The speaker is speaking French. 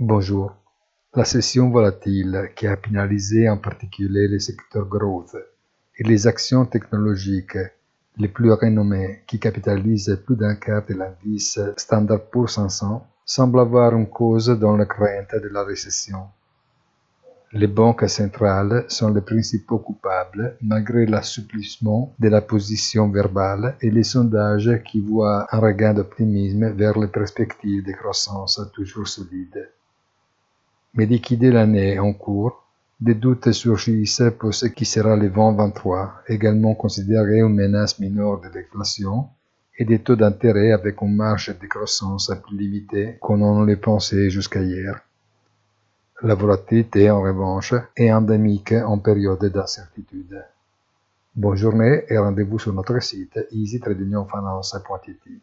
Bonjour. La session volatile qui a pénalisé en particulier le secteur growth et les actions technologiques les plus renommées qui capitalisent plus d'un quart de l'indice Standard Poor's 500 semble avoir une cause dans la crainte de la récession. Les banques centrales sont les principaux coupables malgré l'assouplissement de la position verbale et les sondages qui voient un regain d'optimisme vers les perspectives de croissance toujours solides. Mais liquider l'année en cours, des doutes surgissent pour ce qui sera le 2023, également considéré une menace mineure de l'inflation et des taux d'intérêt avec une marge de croissance plus limitée qu'on en le pensait jusqu'à hier. La volatilité, en revanche, est endémique en période d'incertitude. Bonne journée et rendez-vous sur notre site easytradingfinance.it.